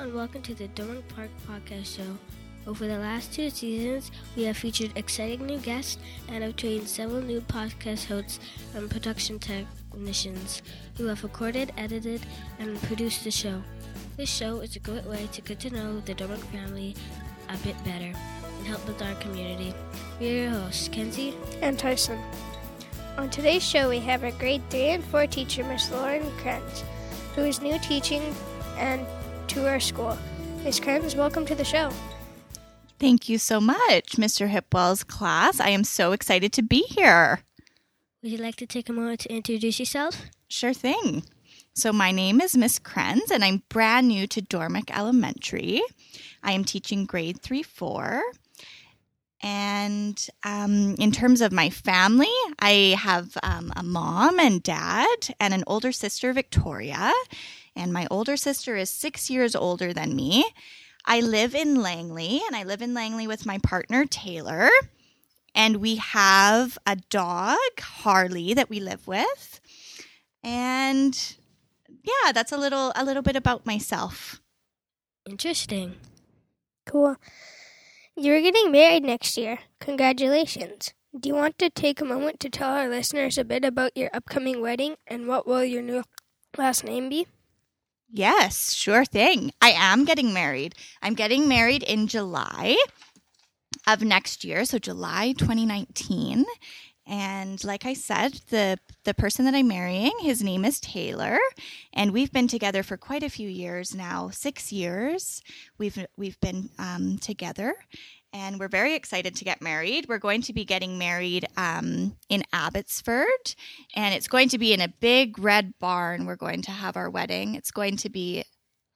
and welcome to the Dormick Park Podcast Show. Over the last two seasons, we have featured exciting new guests and have trained several new podcast hosts and production technicians who have recorded, edited, and produced the show. This show is a great way to get to know the Dormick family a bit better and help build our community. We are your hosts, Kensey and Tyson. On today's show, we have our grade 3 and 4 teacher, Miss Lauren Krenz, who is new teaching and to our school. Miss Krenz, welcome to the show. Thank you so much, Mr. Hipwell's class. I am so excited to be here. Would you like to take a moment to introduce yourself? Sure thing. So, my name is Miss Krenz, and I'm brand new to Dormick Elementary. I am teaching grade 3 4. And um, in terms of my family, I have um, a mom and dad and an older sister, Victoria. And my older sister is six years older than me. I live in Langley, and I live in Langley with my partner, Taylor. And we have a dog, Harley, that we live with. And yeah, that's a little a little bit about myself. Interesting. Cool. You're getting married next year. Congratulations. Do you want to take a moment to tell our listeners a bit about your upcoming wedding and what will your new last name be? Yes, sure thing. I am getting married. I'm getting married in July of next year, so July 2019. And like I said, the the person that I'm marrying, his name is Taylor, and we've been together for quite a few years now, six years. We've we've been um, together, and we're very excited to get married. We're going to be getting married um, in Abbotsford, and it's going to be in a big red barn. We're going to have our wedding. It's going to be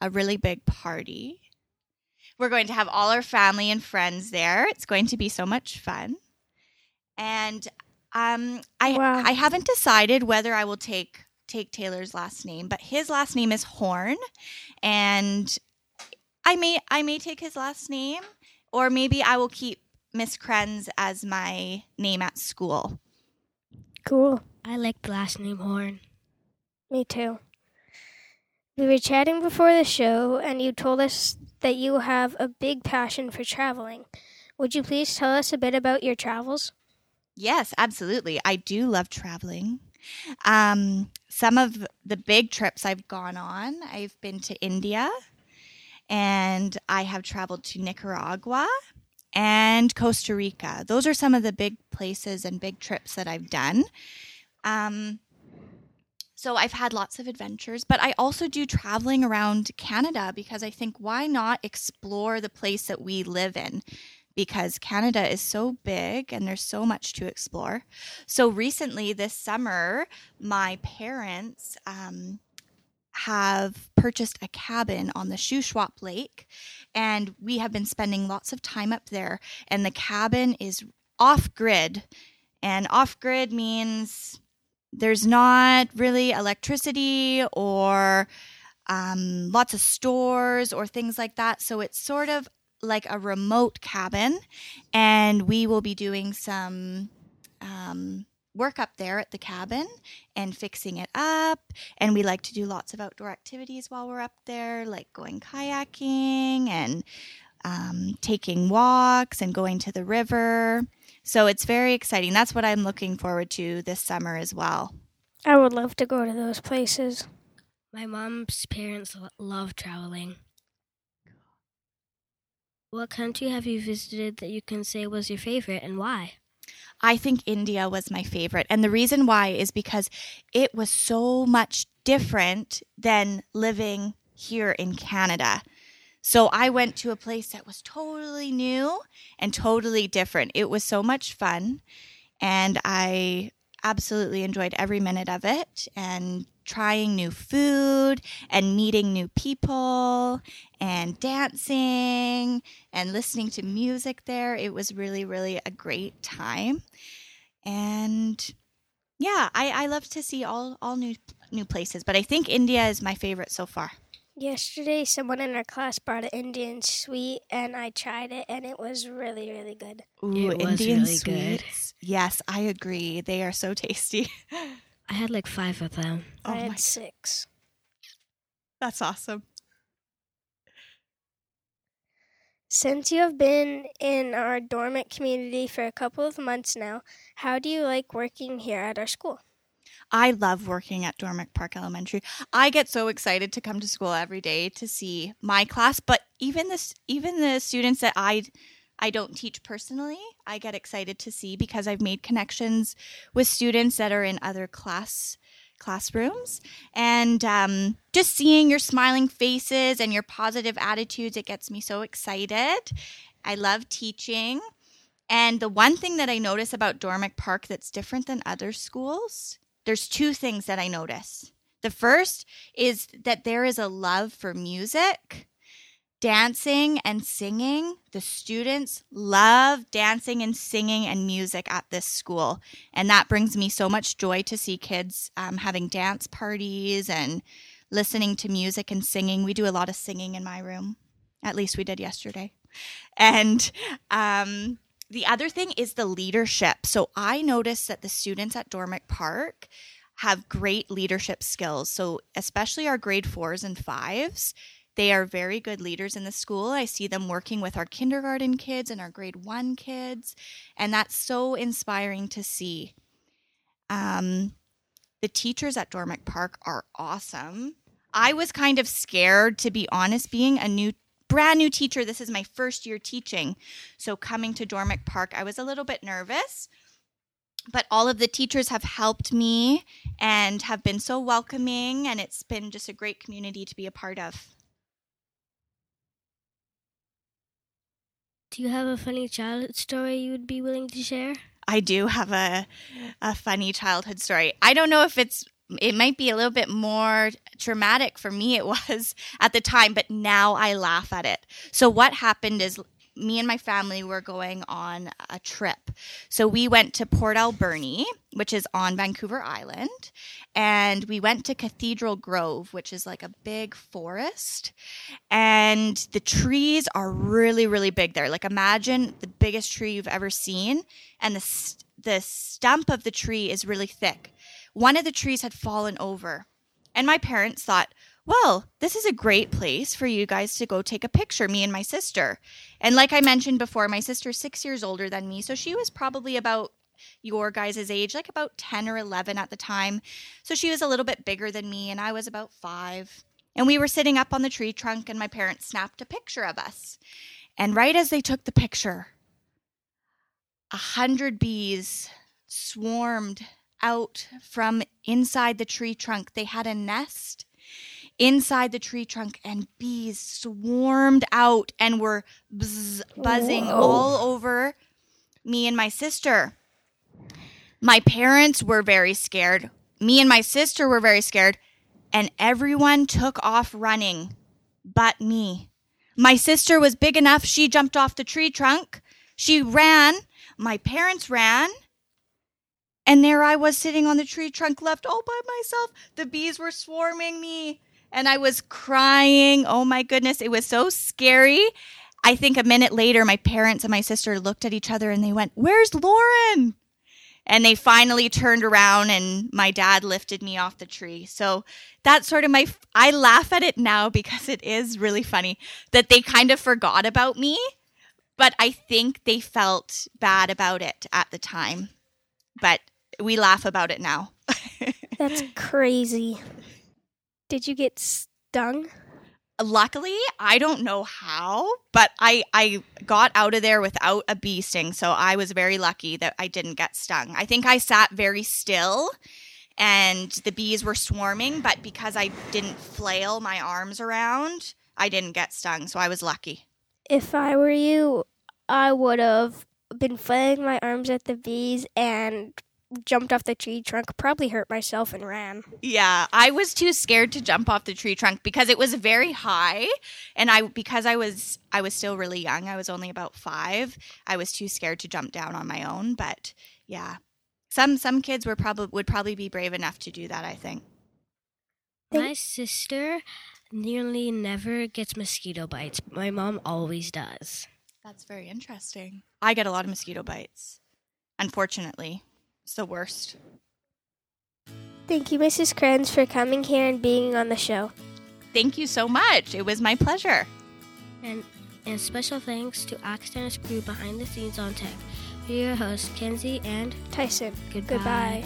a really big party. We're going to have all our family and friends there. It's going to be so much fun. And um, I wow. I haven't decided whether I will take take Taylor's last name, but his last name is Horn, and I may I may take his last name, or maybe I will keep Miss Krenz as my name at school. Cool. I like the last name Horn. Me too. We were chatting before the show, and you told us that you have a big passion for traveling. Would you please tell us a bit about your travels? Yes, absolutely. I do love traveling. Um, some of the big trips I've gone on, I've been to India and I have traveled to Nicaragua and Costa Rica. Those are some of the big places and big trips that I've done. Um, so I've had lots of adventures, but I also do traveling around Canada because I think why not explore the place that we live in? because Canada is so big and there's so much to explore. So recently, this summer, my parents um, have purchased a cabin on the Shuswap Lake, and we have been spending lots of time up there. And the cabin is off grid, and off grid means there's not really electricity or um, lots of stores or things like that. So it's sort of like a remote cabin, and we will be doing some um, work up there at the cabin and fixing it up. And we like to do lots of outdoor activities while we're up there, like going kayaking and um, taking walks and going to the river. So it's very exciting. That's what I'm looking forward to this summer as well. I would love to go to those places. My mom's parents love traveling. What country have you visited that you can say was your favorite and why? I think India was my favorite. And the reason why is because it was so much different than living here in Canada. So I went to a place that was totally new and totally different. It was so much fun. And I absolutely enjoyed every minute of it. And trying new food and meeting new people and dancing and listening to music there. It was really, really a great time. And yeah, I, I love to see all, all new new places, but I think India is my favorite so far. Yesterday, someone in our class brought an Indian sweet, and I tried it, and it was really, really good. Ooh, it Indian really sweets. Good. Yes, I agree. They are so tasty. I had like five of them. Oh I had six. That's awesome. Since you have been in our Dormick community for a couple of months now, how do you like working here at our school? I love working at Dormick Park Elementary. I get so excited to come to school every day to see my class, but even the even the students that I I don't teach personally, I get excited to see because I've made connections with students that are in other class classrooms. And um, just seeing your smiling faces and your positive attitudes it gets me so excited. I love teaching. And the one thing that i notice about dormick park that's different than other schools there's two things that i notice the first is that there is a love for music dancing and singing. The students love dancing and singing and music at this school. And that brings me so much joy to see kids um, having dance parties and listening to music and singing. We do a lot of singing in my room. At least we did yesterday. And um, the other thing is the leadership. So I noticed that the students at Dormick Park have great leadership skills. So, especially our grade fours and fives, they are very good leaders in the school. I see them working with our kindergarten kids and our grade one kids, and that's so inspiring to see. Um, the teachers at Dormick Park are awesome. I was kind of scared, to be honest, being a new, brand new teacher. This is my first year teaching. So, coming to Dormick Park, I was a little bit nervous but all of the teachers have helped me and have been so welcoming and it's been just a great community to be a part of Do you have a funny childhood story you would be willing to share? I do have a a funny childhood story. I don't know if it's it might be a little bit more traumatic for me it was at the time, but now I laugh at it. So what happened is me and my family were going on a trip. So we went to Port Alberni, which is on Vancouver Island, and we went to Cathedral Grove, which is like a big forest. And the trees are really, really big there. Like imagine the biggest tree you've ever seen, and the the stump of the tree is really thick. One of the trees had fallen over, and my parents thought, well, this is a great place for you guys to go take a picture, me and my sister. And like I mentioned before, my sister's six years older than me, so she was probably about your guys' age, like about 10 or 11 at the time. So she was a little bit bigger than me, and I was about five. And we were sitting up on the tree trunk, and my parents snapped a picture of us. And right as they took the picture, a hundred bees swarmed out from inside the tree trunk. They had a nest inside the tree trunk, and bees swarmed out and were bzz, buzzing Whoa. all over me and my sister. My parents were very scared. Me and my sister were very scared, and everyone took off running but me. My sister was big enough, she jumped off the tree trunk. She ran. My parents ran. And there I was sitting on the tree trunk left all by myself. The bees were swarming me and I was crying. Oh my goodness, it was so scary. I think a minute later, my parents and my sister looked at each other and they went, Where's Lauren? And they finally turned around and my dad lifted me off the tree. So that's sort of my, I laugh at it now because it is really funny that they kind of forgot about me, but I think they felt bad about it at the time. But we laugh about it now. that's crazy. Did you get stung? Luckily, I don't know how, but I I got out of there without a bee sting, so I was very lucky that I didn't get stung. I think I sat very still and the bees were swarming, but because I didn't flail my arms around, I didn't get stung, so I was lucky. If I were you, I would have been flailing my arms at the bees and jumped off the tree trunk, probably hurt myself and ran. Yeah, I was too scared to jump off the tree trunk because it was very high and I because I was I was still really young. I was only about 5. I was too scared to jump down on my own, but yeah. Some some kids were probably would probably be brave enough to do that, I think. My sister nearly never gets mosquito bites. My mom always does. That's very interesting. I get a lot of mosquito bites. Unfortunately, it's the worst. Thank you, Mrs. Krenz, for coming here and being on the show. Thank you so much. It was my pleasure. And And special thanks to Oxtennis crew behind the scenes on tech. We're your hosts, Kensey and Tyson. Goodbye. Goodbye.